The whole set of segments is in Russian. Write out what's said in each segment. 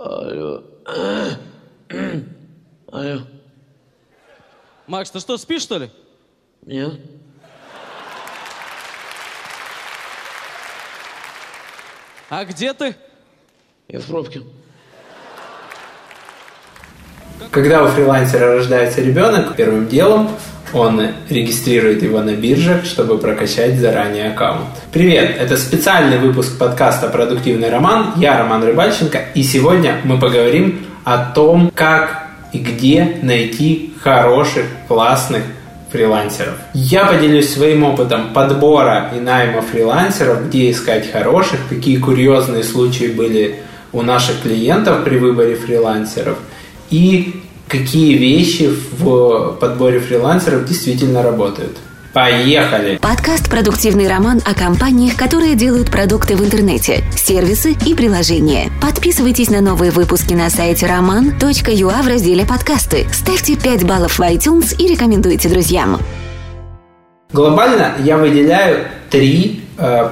Алло. Алло. Макс, ты что, спишь, что ли? Нет? А где ты? Я в пробке. Когда у фрилансера рождается ребенок, первым делом он регистрирует его на биржах, чтобы прокачать заранее аккаунт. Привет, это специальный выпуск подкаста «Продуктивный роман». Я Роман Рыбальченко, и сегодня мы поговорим о том, как и где найти хороших, классных фрилансеров. Я поделюсь своим опытом подбора и найма фрилансеров, где искать хороших, какие курьезные случаи были у наших клиентов при выборе фрилансеров и какие вещи в подборе фрилансеров действительно работают. Поехали! Подкаст «Продуктивный роман» о компаниях, которые делают продукты в интернете, сервисы и приложения. Подписывайтесь на новые выпуски на сайте roman.ua в разделе «Подкасты». Ставьте 5 баллов в iTunes и рекомендуйте друзьям. Глобально я выделяю три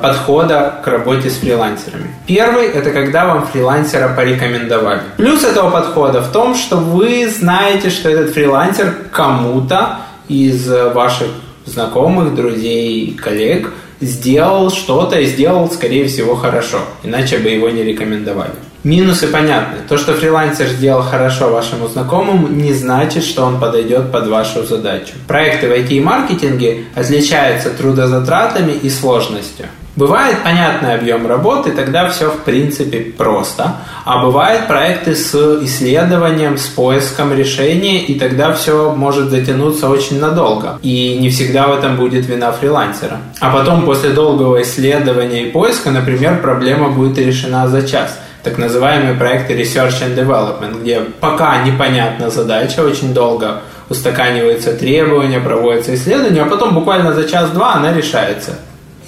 подхода к работе с фрилансерами. Первый – это когда вам фрилансера порекомендовали. Плюс этого подхода в том, что вы знаете, что этот фрилансер кому-то из ваших знакомых, друзей, коллег сделал что-то и сделал, скорее всего, хорошо. Иначе бы его не рекомендовали. Минусы понятны. То, что фрилансер сделал хорошо вашему знакомому, не значит, что он подойдет под вашу задачу. Проекты в IT-маркетинге отличаются трудозатратами и сложностью. Бывает понятный объем работы, тогда все в принципе просто. А бывают проекты с исследованием, с поиском решения, и тогда все может затянуться очень надолго. И не всегда в этом будет вина фрилансера. А потом после долгого исследования и поиска, например, проблема будет решена за час так называемые проекты Research and Development, где пока непонятна задача, очень долго устаканиваются требования, проводятся исследования, а потом буквально за час-два она решается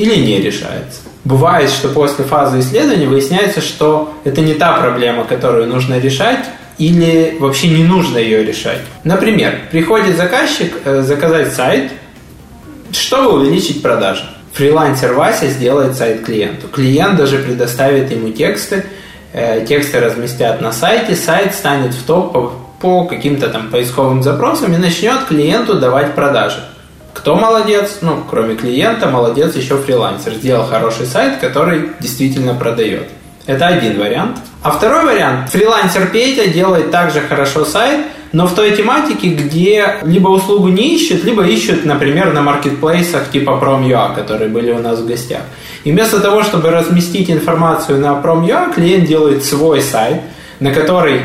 или не решается. Бывает, что после фазы исследования выясняется, что это не та проблема, которую нужно решать, или вообще не нужно ее решать. Например, приходит заказчик э, заказать сайт, чтобы увеличить продажи. Фрилансер Вася сделает сайт клиенту. Клиент даже предоставит ему тексты, э, тексты разместят на сайте, сайт станет в топ по, по каким-то там поисковым запросам и начнет клиенту давать продажи. Кто молодец? Ну, кроме клиента, молодец еще фрилансер. Сделал хороший сайт, который действительно продает. Это один вариант. А второй вариант. Фрилансер Петя делает также хорошо сайт, но в той тематике, где либо услугу не ищут, либо ищут, например, на маркетплейсах типа Prom.ua, которые были у нас в гостях. И вместо того, чтобы разместить информацию на Prom.ua, клиент делает свой сайт, на который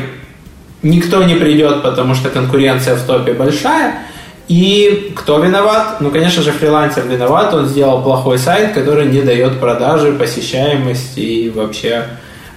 никто не придет, потому что конкуренция в топе большая, и кто виноват? Ну, конечно же, фрилансер виноват. Он сделал плохой сайт, который не дает продажи, посещаемости и вообще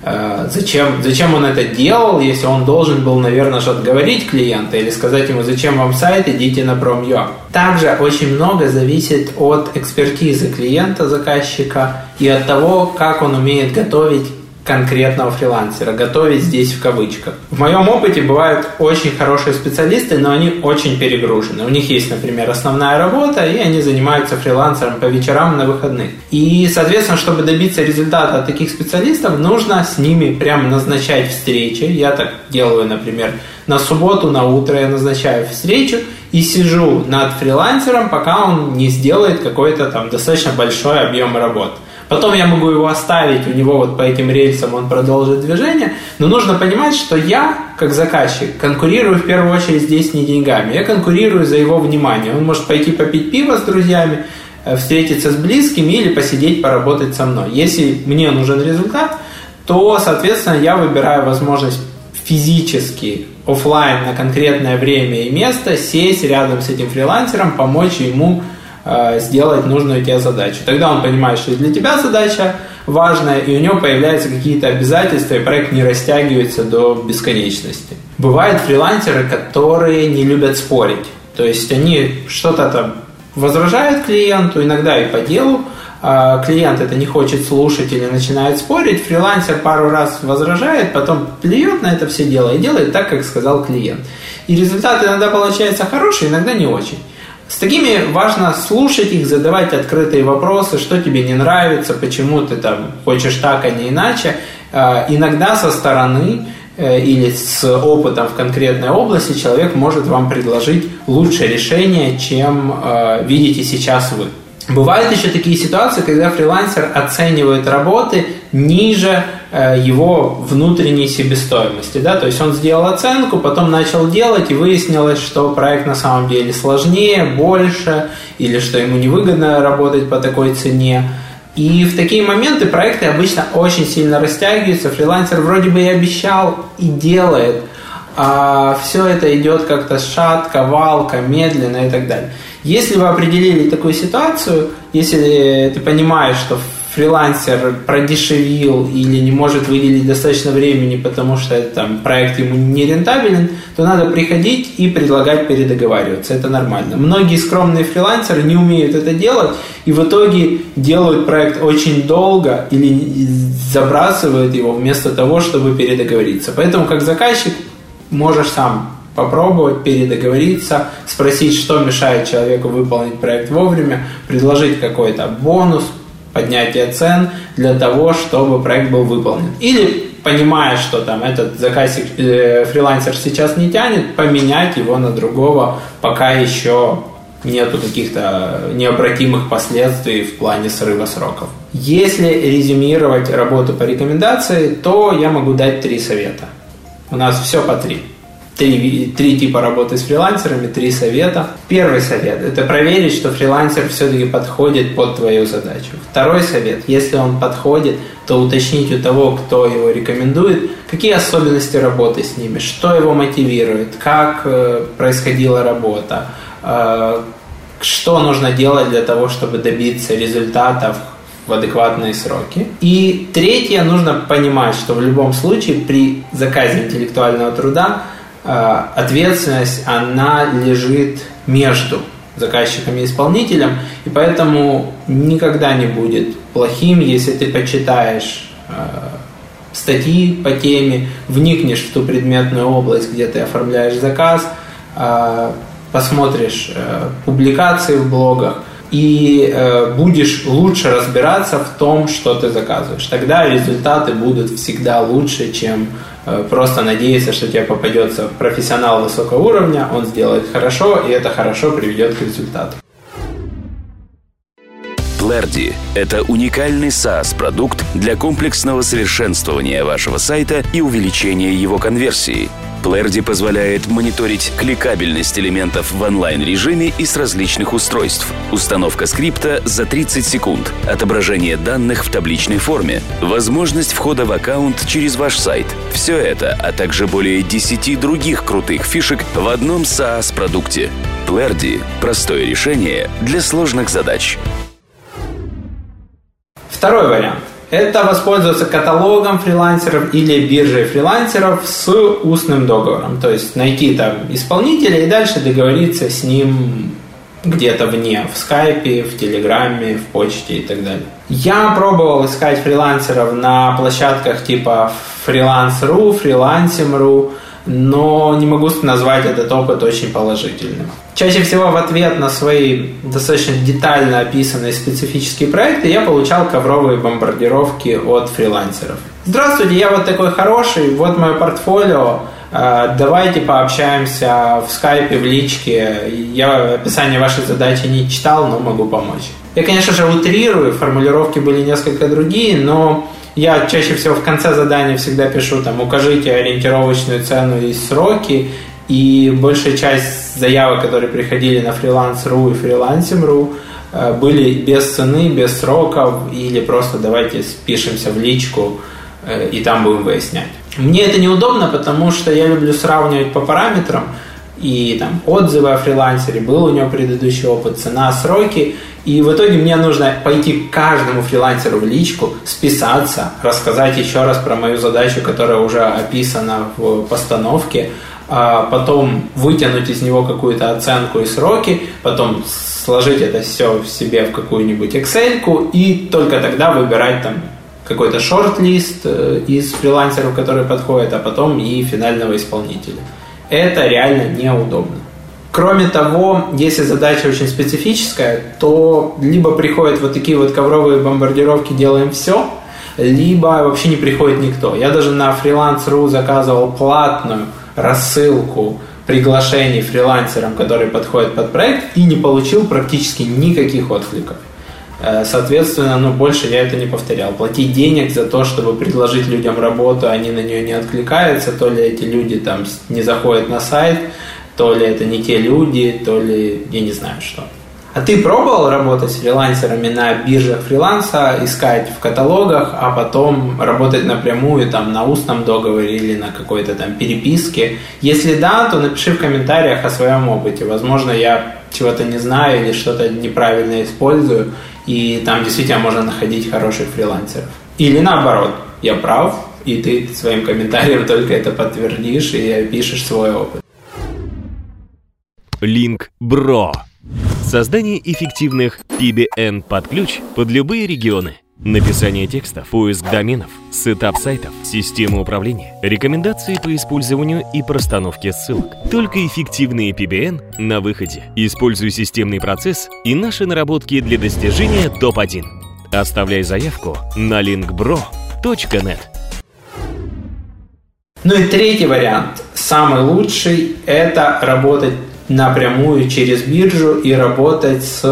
э, зачем, зачем он это делал, если он должен был, наверное, же отговорить клиента или сказать ему, зачем вам сайт, идите на Prom.ua. Также очень много зависит от экспертизы клиента, заказчика и от того, как он умеет готовить конкретного фрилансера. Готовить здесь в кавычках. В моем опыте бывают очень хорошие специалисты, но они очень перегружены. У них есть, например, основная работа, и они занимаются фрилансером по вечерам на выходных. И, соответственно, чтобы добиться результата от таких специалистов, нужно с ними прямо назначать встречи. Я так делаю, например, на субботу, на утро я назначаю встречу и сижу над фрилансером, пока он не сделает какой-то там достаточно большой объем работы. Потом я могу его оставить, у него вот по этим рельсам он продолжит движение. Но нужно понимать, что я, как заказчик, конкурирую в первую очередь здесь не деньгами. Я конкурирую за его внимание. Он может пойти попить пиво с друзьями, э, встретиться с близкими или посидеть, поработать со мной. Если мне нужен результат, то, соответственно, я выбираю возможность физически, офлайн на конкретное время и место, сесть рядом с этим фрилансером, помочь ему сделать нужную тебе задачу. Тогда он понимает, что для тебя задача важная, и у него появляются какие-то обязательства, и проект не растягивается до бесконечности. Бывают фрилансеры, которые не любят спорить. То есть они что-то там возражают клиенту, иногда и по делу, а клиент это не хочет слушать или начинает спорить, фрилансер пару раз возражает, потом плюет на это все дело и делает так, как сказал клиент. И результат иногда получается хороший, иногда не очень. С такими важно слушать их, задавать открытые вопросы, что тебе не нравится, почему ты там хочешь так, а не иначе. А, иногда со стороны э, или с опытом в конкретной области человек может вам предложить лучшее решение, чем э, видите сейчас вы. Бывают еще такие ситуации, когда фрилансер оценивает работы ниже его внутренней себестоимости. Да? То есть он сделал оценку, потом начал делать, и выяснилось, что проект на самом деле сложнее, больше, или что ему невыгодно работать по такой цене. И в такие моменты проекты обычно очень сильно растягиваются. Фрилансер вроде бы и обещал, и делает, а все это идет как-то шатко, валко, медленно и так далее. Если вы определили такую ситуацию, если ты понимаешь, что фрилансер продешевил или не может выделить достаточно времени, потому что там, проект ему не рентабелен, то надо приходить и предлагать передоговариваться. Это нормально. Многие скромные фрилансеры не умеют это делать и в итоге делают проект очень долго или забрасывают его вместо того, чтобы передоговориться. Поэтому как заказчик можешь сам попробовать передоговориться, спросить, что мешает человеку выполнить проект вовремя, предложить какой-то бонус, поднятие цен для того, чтобы проект был выполнен. Или понимая, что там этот заказчик, э, фрилансер сейчас не тянет, поменять его на другого, пока еще нету каких-то необратимых последствий в плане срыва сроков. Если резюмировать работу по рекомендации, то я могу дать три совета. У нас все по три три, три типа работы с фрилансерами, три совета. Первый совет – это проверить, что фрилансер все-таки подходит под твою задачу. Второй совет – если он подходит, то уточнить у того, кто его рекомендует, какие особенности работы с ними, что его мотивирует, как э, происходила работа, э, что нужно делать для того, чтобы добиться результатов в адекватные сроки. И третье, нужно понимать, что в любом случае при заказе интеллектуального труда ответственность, она лежит между заказчиком и исполнителем, и поэтому никогда не будет плохим, если ты почитаешь э, статьи по теме, вникнешь в ту предметную область, где ты оформляешь заказ, э, посмотришь публикации в блогах и будешь лучше разбираться в том, что ты заказываешь. Тогда результаты будут всегда лучше, чем Э, просто надеяться, что тебе попадется профессионал высокого уровня, он сделает хорошо, и это хорошо приведет к результату. Плерди – это уникальный SaaS-продукт для комплексного совершенствования вашего сайта и увеличения его конверсии – Плэрди позволяет мониторить кликабельность элементов в онлайн-режиме и с различных устройств. Установка скрипта за 30 секунд, отображение данных в табличной форме, возможность входа в аккаунт через ваш сайт. Все это, а также более 10 других крутых фишек в одном SaaS-продукте. Плэрди – простое решение для сложных задач. Второй вариант – это воспользоваться каталогом фрилансеров или биржей фрилансеров с устным договором. То есть найти там исполнителя и дальше договориться с ним где-то вне, в скайпе, в телеграме, в почте и так далее. Я пробовал искать фрилансеров на площадках типа Freelance.ru, Freelancing.ru, но не могу назвать этот опыт очень положительным. Чаще всего в ответ на свои достаточно детально описанные специфические проекты я получал ковровые бомбардировки от фрилансеров. Здравствуйте, я вот такой хороший, вот мое портфолио, э, давайте пообщаемся в скайпе, в личке. Я описание вашей задачи не читал, но могу помочь. Я, конечно же, утрирую, формулировки были несколько другие, но я чаще всего в конце задания всегда пишу там укажите ориентировочную цену и сроки, и большая часть заявок, которые приходили на фриланс.ру и фрилансим.ру, э, были без цены, без сроков, или просто давайте спишемся в личку э, и там будем выяснять. Мне это неудобно, потому что я люблю сравнивать по параметрам, и там отзывы о фрилансере, был у него предыдущий опыт, цена, сроки, и в итоге мне нужно пойти к каждому фрилансеру в личку, списаться, рассказать еще раз про мою задачу, которая уже описана в постановке, а потом вытянуть из него какую-то оценку и сроки, потом сложить это все в себе в какую-нибудь Excel и только тогда выбирать там какой-то шорт-лист э, из фрилансеров, которые подходят, а потом и финального исполнителя. Это реально неудобно. Кроме того, если задача очень специфическая, то либо приходят вот такие вот ковровые бомбардировки «делаем все», либо вообще не приходит никто. Я даже на freelance.ru заказывал платную рассылку приглашений фрилансерам, которые подходят под проект, и не получил практически никаких откликов. Э, соответственно, ну, больше я это не повторял. Платить денег за то, чтобы предложить людям работу, они на нее не откликаются, то ли эти люди там не заходят на сайт, то ли это не те люди, то ли я не знаю что. А ты пробовал работать фрилансерами на биржах фриланса, искать в каталогах, а потом работать напрямую там на устном договоре или на какой-то там переписке? Если да, то напиши в комментариях о своем опыте. Возможно, я чего-то не знаю или что-то неправильно использую, и там действительно можно находить хороших фрилансеров. Или наоборот, я прав, и ты своим комментарием только это подтвердишь и пишешь свой опыт. Линк Бро. Создание эффективных PBN под ключ под любые регионы. Написание текстов, поиск доменов, сетап сайтов, система управления, рекомендации по использованию и простановке ссылок. Только эффективные PBN на выходе. Используй системный процесс и наши наработки для достижения топ-1. Оставляй заявку на linkbro.net. Ну и третий вариант, самый лучший, это работать напрямую через биржу и работать с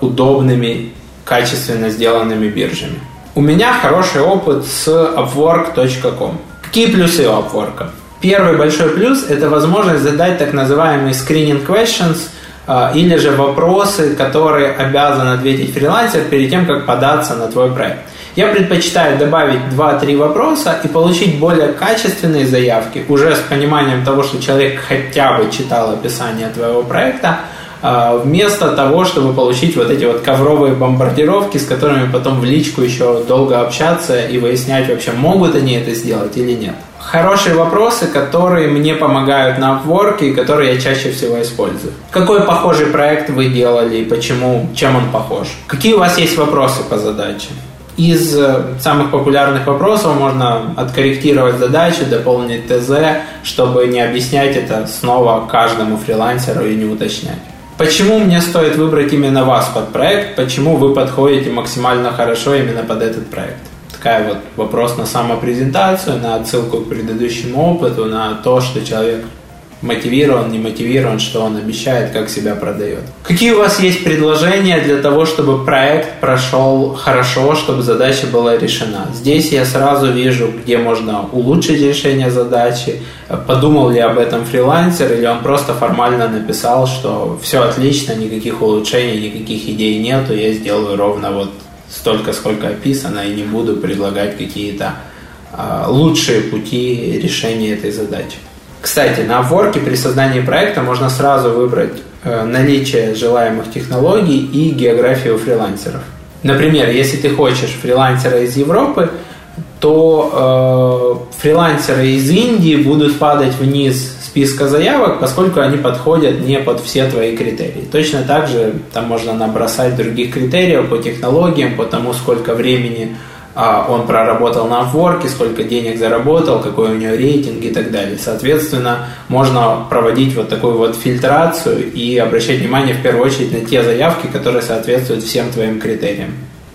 удобными, качественно сделанными биржами. У меня хороший опыт с Upwork.com. Какие плюсы у Upwork? Первый большой плюс – это возможность задать так называемые screening questions а, или же вопросы, которые обязан ответить фрилансер перед тем, как податься на твой проект. Я предпочитаю добавить 2-3 вопроса и получить более качественные заявки, уже с пониманием того, что человек хотя бы читал описание твоего проекта, а, вместо того, чтобы получить вот эти вот ковровые бомбардировки, с которыми потом в личку еще долго общаться и выяснять вообще, могут они это сделать или нет. Хорошие вопросы, которые мне помогают на Upwork и которые я чаще всего использую. Какой похожий проект вы делали и почему, чем он похож? Какие у вас есть вопросы по задаче? Из э, самых популярных вопросов можно откорректировать задачи, дополнить ТЗ, чтобы не объяснять это снова каждому фрилансеру и не уточнять. Почему мне стоит выбрать именно вас под проект? Почему вы подходите максимально хорошо именно под этот проект? Такая вот вопрос на самопрезентацию, на отсылку к предыдущему опыту, на то, что человек мотивирован, не мотивирован, что он обещает, как себя продает. Какие у вас есть предложения для того, чтобы проект прошел хорошо, чтобы задача была решена? Здесь я сразу вижу, где можно улучшить решение задачи. Подумал ли об этом фрилансер, или он просто формально написал, что все отлично, никаких улучшений, никаких идей нету, я сделаю ровно вот столько, сколько описано, и не буду предлагать какие-то а, лучшие пути решения этой задачи. Кстати, на Upwork при создании проекта можно сразу выбрать э, наличие желаемых технологий и географию фрилансеров. Например, если ты хочешь фрилансера из Европы, то э, фрилансеры из Индии будут падать вниз списка заявок, поскольку они подходят не под все твои критерии. Точно так же там можно набросать других критериев по технологиям, по тому, сколько времени он проработал на Upwork, сколько денег заработал, какой у него рейтинг и так далее. Соответственно, можно проводить вот такую вот фильтрацию и обращать внимание в первую очередь на те заявки, которые соответствуют всем твоим критериям.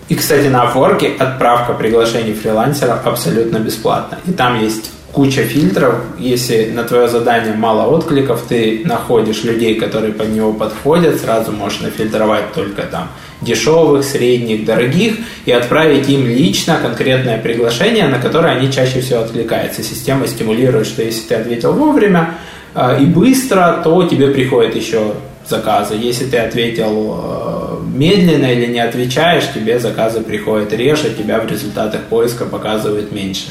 И, кстати, на Upwork отправка приглашений фрилансеров абсолютно бесплатна. И там есть куча фильтров. Если на твое задание мало откликов, ты находишь людей, которые под него подходят, сразу можешь нафильтровать только там дешевых, средних, дорогих и отправить им лично конкретное приглашение, на которое они чаще всего откликаются. Система стимулирует, что если ты ответил вовремя э, и быстро, то тебе приходят еще заказы. Если ты ответил э, медленно или не отвечаешь, тебе заказы приходят реже, тебя в результатах поиска показывают меньше.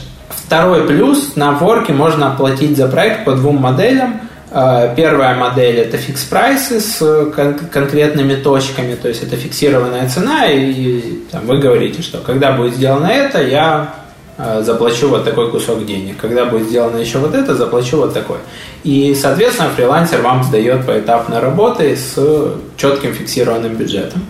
Второй плюс, на Upwork можно оплатить за проект по двум моделям – Э, первая модель это фикс прайсы с кон- конкретными точками, то есть это фиксированная цена, и там, вы говорите, что когда будет сделано это, я э, заплачу вот такой кусок денег. Когда будет сделано еще вот это, заплачу вот такой. И, соответственно, фрилансер вам сдает поэтапно работы с четким фиксированным бюджетом.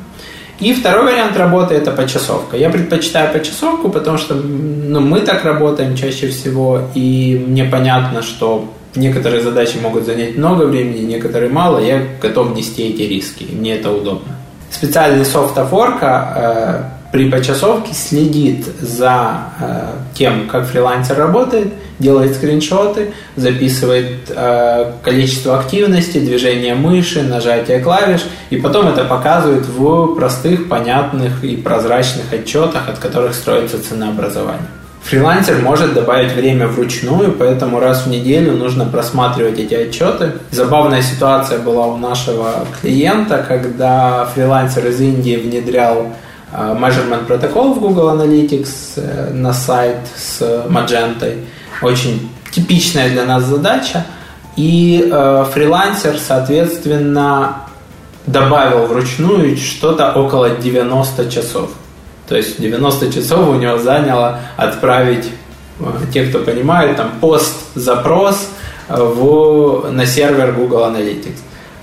И второй вариант работы это почасовка. Я предпочитаю почасовку, потому что ну, мы так работаем чаще всего, и мне понятно, что Некоторые задачи могут занять много времени, некоторые мало. Я готов нести эти риски, мне это удобно. Специальный софт Upwork, э, при почасовке следит за э, тем, как фрилансер работает, делает скриншоты, записывает э, количество активности, движение мыши, нажатие клавиш, и потом это показывает в простых, понятных и прозрачных отчетах, от которых строится ценообразование. Фрилансер может добавить время вручную, поэтому раз в неделю нужно просматривать эти отчеты. Забавная ситуация была у нашего клиента, когда фрилансер из Индии внедрял measurement протокол в Google Analytics э, на сайт с Magento. Очень типичная для нас задача. И э, фрилансер, соответственно, добавил вручную что-то около 90 часов. То есть 90 часов у него заняло отправить, э, те, кто понимает, там пост-запрос э, в, на сервер Google Analytics.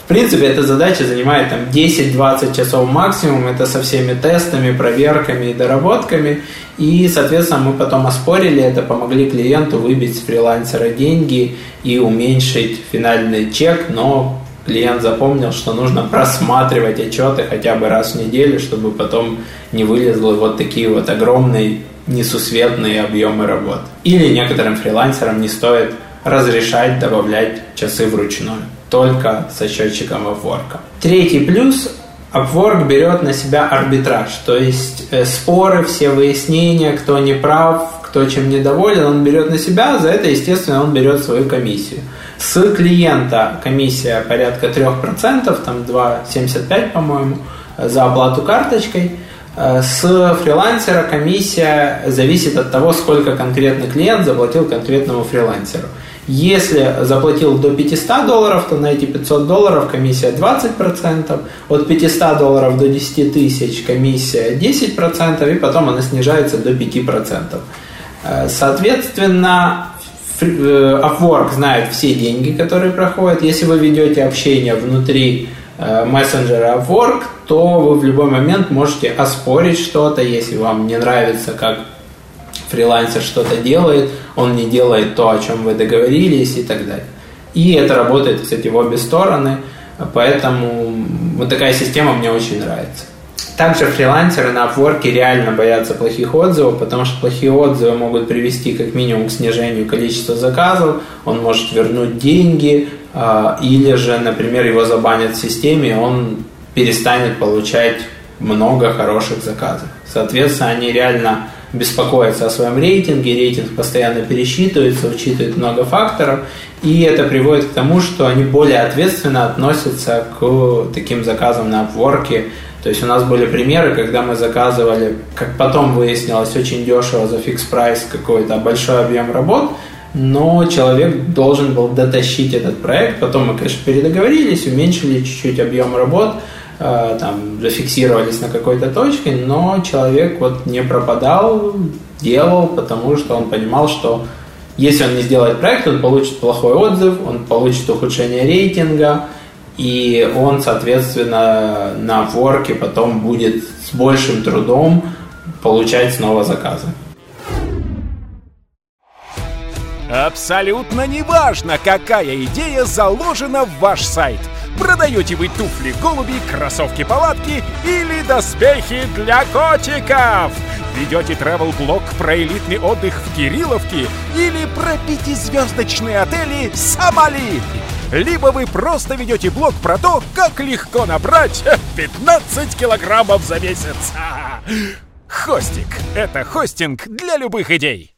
В принципе, эта задача занимает там 10-20 часов максимум, это со всеми тестами, проверками и доработками. И, соответственно, мы потом оспорили это, помогли клиенту выбить с фрилансера деньги и уменьшить финальный чек, но клиент запомнил, что нужно просматривать отчеты хотя бы раз в неделю, чтобы потом не вылезло вот такие вот огромные несусветные объемы работ. Или некоторым фрилансерам не стоит разрешать добавлять часы вручную, только со счетчиком Upwork. Третий плюс Upwork берет на себя арбитраж, то есть э, споры, все выяснения, кто не прав, кто чем недоволен, он берет на себя, за это, естественно, он берет свою комиссию. С клиента комиссия порядка 3%, там 2,75, по-моему, за оплату карточкой. Э, с фрилансера комиссия зависит от того, сколько конкретный клиент заплатил конкретному фрилансеру. Если заплатил до 500 долларов, то на эти 500 долларов комиссия 20%, от 500 долларов до 10 тысяч комиссия 10%, и потом она снижается до 5%. Э, соответственно, Э, Upwork знает все деньги, которые проходят. Если вы ведете общение внутри мессенджера Upwork, то вы в любой момент можете оспорить что-то, если вам не нравится, как фрилансер что-то делает, он не делает то, о чем вы договорились и так далее. И это работает, кстати, в обе стороны, поэтому вот такая система мне очень нравится. Также фрилансеры на Upwork реально боятся плохих отзывов, потому что плохие отзывы могут привести как минимум к снижению количества заказов, он может вернуть деньги, а, или же, например, его забанят в системе, и он перестанет получать много хороших заказов. Соответственно, они реально беспокоятся о своем рейтинге, рейтинг постоянно пересчитывается, учитывает много факторов, и это приводит к тому, что они более ответственно относятся к таким заказам на Upwork, то есть у нас были примеры, когда мы заказывали, как потом выяснилось, очень дешево за фикс прайс какой-то большой объем работ, но человек должен был дотащить этот проект. Потом мы, конечно, передоговорились, уменьшили чуть-чуть объем работ, э, там, зафиксировались на какой-то точке, но человек вот не пропадал, делал, потому что он понимал, что если он не сделает проект, он получит плохой отзыв, он получит ухудшение рейтинга, и он, соответственно, на ворке потом будет с большим трудом получать снова заказы. Абсолютно неважно, какая идея заложена в ваш сайт. Продаете вы туфли голуби, кроссовки-палатки или доспехи для котиков? Ведете travel блог про элитный отдых в Кирилловке или про пятизвездочные отели Сомали? Либо вы просто ведете блог про то, как легко набрать 15 килограммов за месяц. Хостик – это хостинг для любых идей.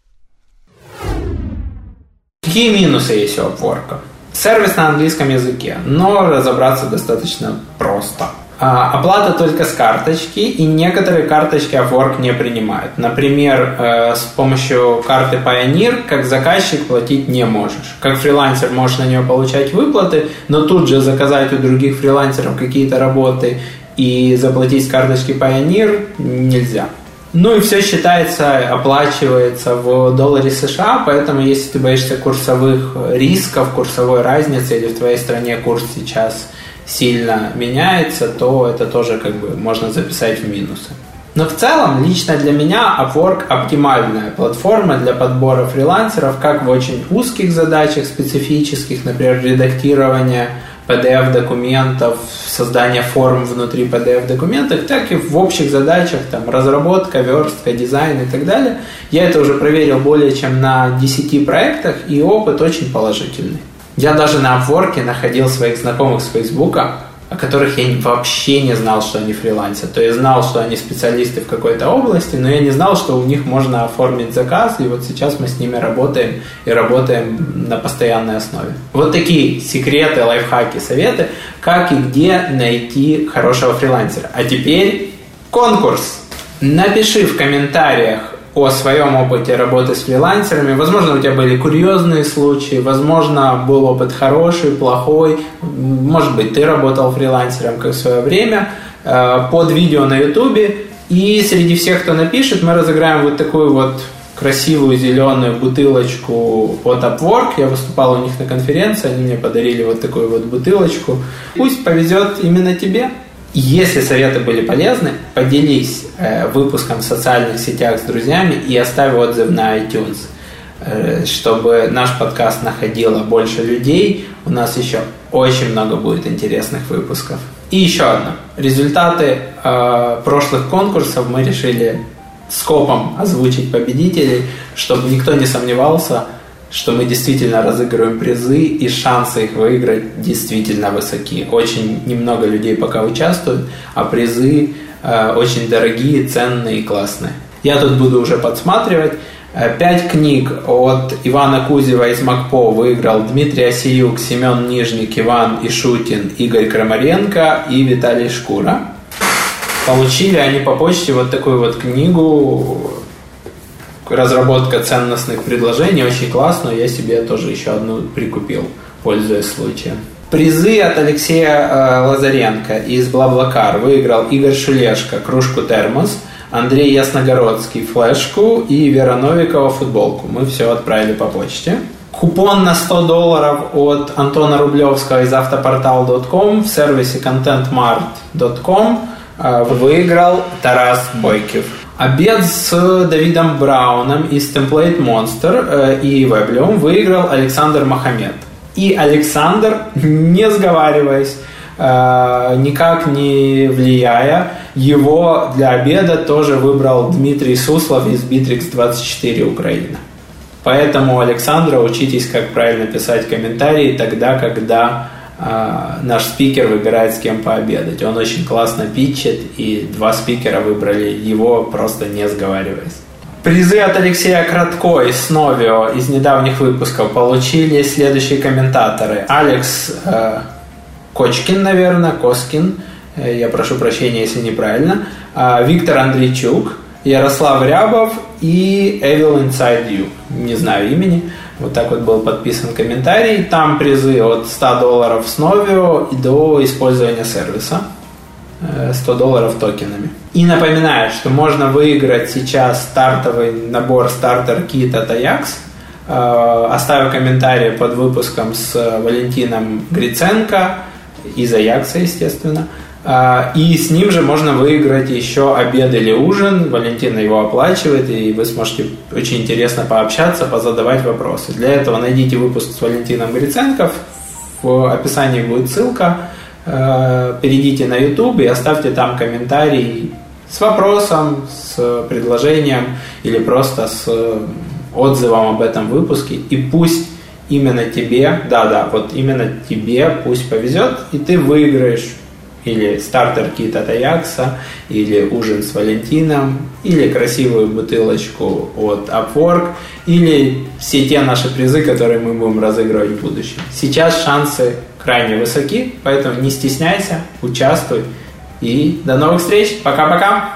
Какие минусы есть у Upwork? Сервис на английском языке, но разобраться достаточно просто – а, оплата только с карточки, и некоторые карточки Upwork не принимают. Например, э, с помощью карты Pioneer как заказчик платить не можешь. Как фрилансер можешь на нее получать выплаты, но тут же заказать у других фрилансеров какие-то работы и заплатить с карточки Pioneer нельзя. Ну и все считается, оплачивается в долларе США, поэтому если ты боишься курсовых рисков, курсовой разницы, или в твоей стране курс сейчас сильно меняется, то это тоже как бы можно записать в минусы. Но в целом, лично для меня Upwork оптимальная платформа для подбора фрилансеров, как в очень узких задачах специфических, например, редактирование PDF-документов, создания форм внутри PDF-документов, так и в общих задачах, там, разработка, верстка, дизайн и так далее. Я это уже проверил более чем на 10 проектах, и опыт очень положительный. Я даже на Upwork находил своих знакомых с Фейсбука, о которых я вообще не знал, что они фрилансят. То есть знал, что они специалисты в какой-то области, но я не знал, что у них можно оформить заказ, и вот сейчас мы с ними работаем и работаем на постоянной основе. Вот такие секреты, лайфхаки, советы, как и где найти хорошего фрилансера. А теперь конкурс. Напиши в комментариях о своем опыте работы с фрилансерами. Возможно, у тебя были курьезные случаи, возможно, был опыт хороший, плохой. Может быть, ты работал фрилансером как в свое время э, под видео на ютубе. И среди всех, кто напишет, мы разыграем вот такую вот красивую зеленую бутылочку от Upwork. Я выступал у них на конференции, они мне подарили вот такую вот бутылочку. Пусть повезет именно тебе. Если советы были полезны, поделись э, выпуском в социальных сетях с друзьями и оставь отзыв на iTunes, э, чтобы наш подкаст находило больше людей. У нас еще очень много будет интересных выпусков. И еще одно. Результаты э, прошлых конкурсов мы решили скопом озвучить победителей, чтобы никто не сомневался – что мы действительно разыгрываем призы, и шансы их выиграть действительно высоки. Очень немного людей пока участвуют, а призы э, очень дорогие, ценные и классные. Я тут буду уже подсматривать. Э, пять книг от Ивана Кузева из МакПо выиграл Дмитрий Осиюк, Семен Нижник, Иван Ишутин, Игорь Крамаренко и Виталий Шкура. Получили они по почте вот такую вот книгу разработка ценностных предложений очень классно. Я себе тоже еще одну прикупил, пользуясь случаем. Призы от Алексея э, Лазаренко из Блаблакар выиграл Игорь Шулешко кружку термос, Андрей Ясногородский флешку и Вера Новикова футболку. Мы все отправили по почте. Купон на 100 долларов от Антона Рублевского из автопортал.com в сервисе contentmart.com выиграл Тарас Бойкев. Обед с Давидом Брауном из Template Monster э, и Веблем выиграл Александр Махамед. И Александр, не сговариваясь, э, никак не влияя, его для обеда тоже выбрал Дмитрий Суслов из Bittrex 24 Украина. Поэтому, Александра, учитесь, как правильно писать комментарии тогда, когда а, наш спикер выбирает с кем пообедать. Он очень классно питчит, и два спикера выбрали его, просто не сговариваясь. Призы от Алексея Кратко из Новио из недавних выпусков получили следующие комментаторы. Алекс э, Кочкин, наверное, Коскин, э, я прошу прощения, если неправильно, э, Виктор Андрейчук, Ярослав Рябов и Evil Inside You, не знаю имени. Вот так вот был подписан комментарий. Там призы от 100 долларов с Novio до использования сервиса. 100 э, долларов токенами. И напоминаю, что можно выиграть сейчас стартовый набор стартер кит от Ajax. Э, оставив комментарий под выпуском с Валентином Гриценко из Аякса, естественно. А, и с ним же можно выиграть еще обед или ужин. Валентина его оплачивает, и вы сможете очень интересно пообщаться, позадавать вопросы. Для этого найдите выпуск с Валентином Гриценко. В описании будет ссылка. А, перейдите на YouTube и оставьте там комментарий с вопросом, с предложением или просто с отзывом об этом выпуске. И пусть именно тебе, да-да, вот именно тебе пусть повезет, и ты выиграешь или стартер-кит от Аякса, или ужин с Валентином, или красивую бутылочку от Upwork, или все те наши призы, которые мы будем разыгрывать в будущем. Сейчас шансы крайне высоки, поэтому не стесняйся, участвуй. И до новых встреч. Пока-пока.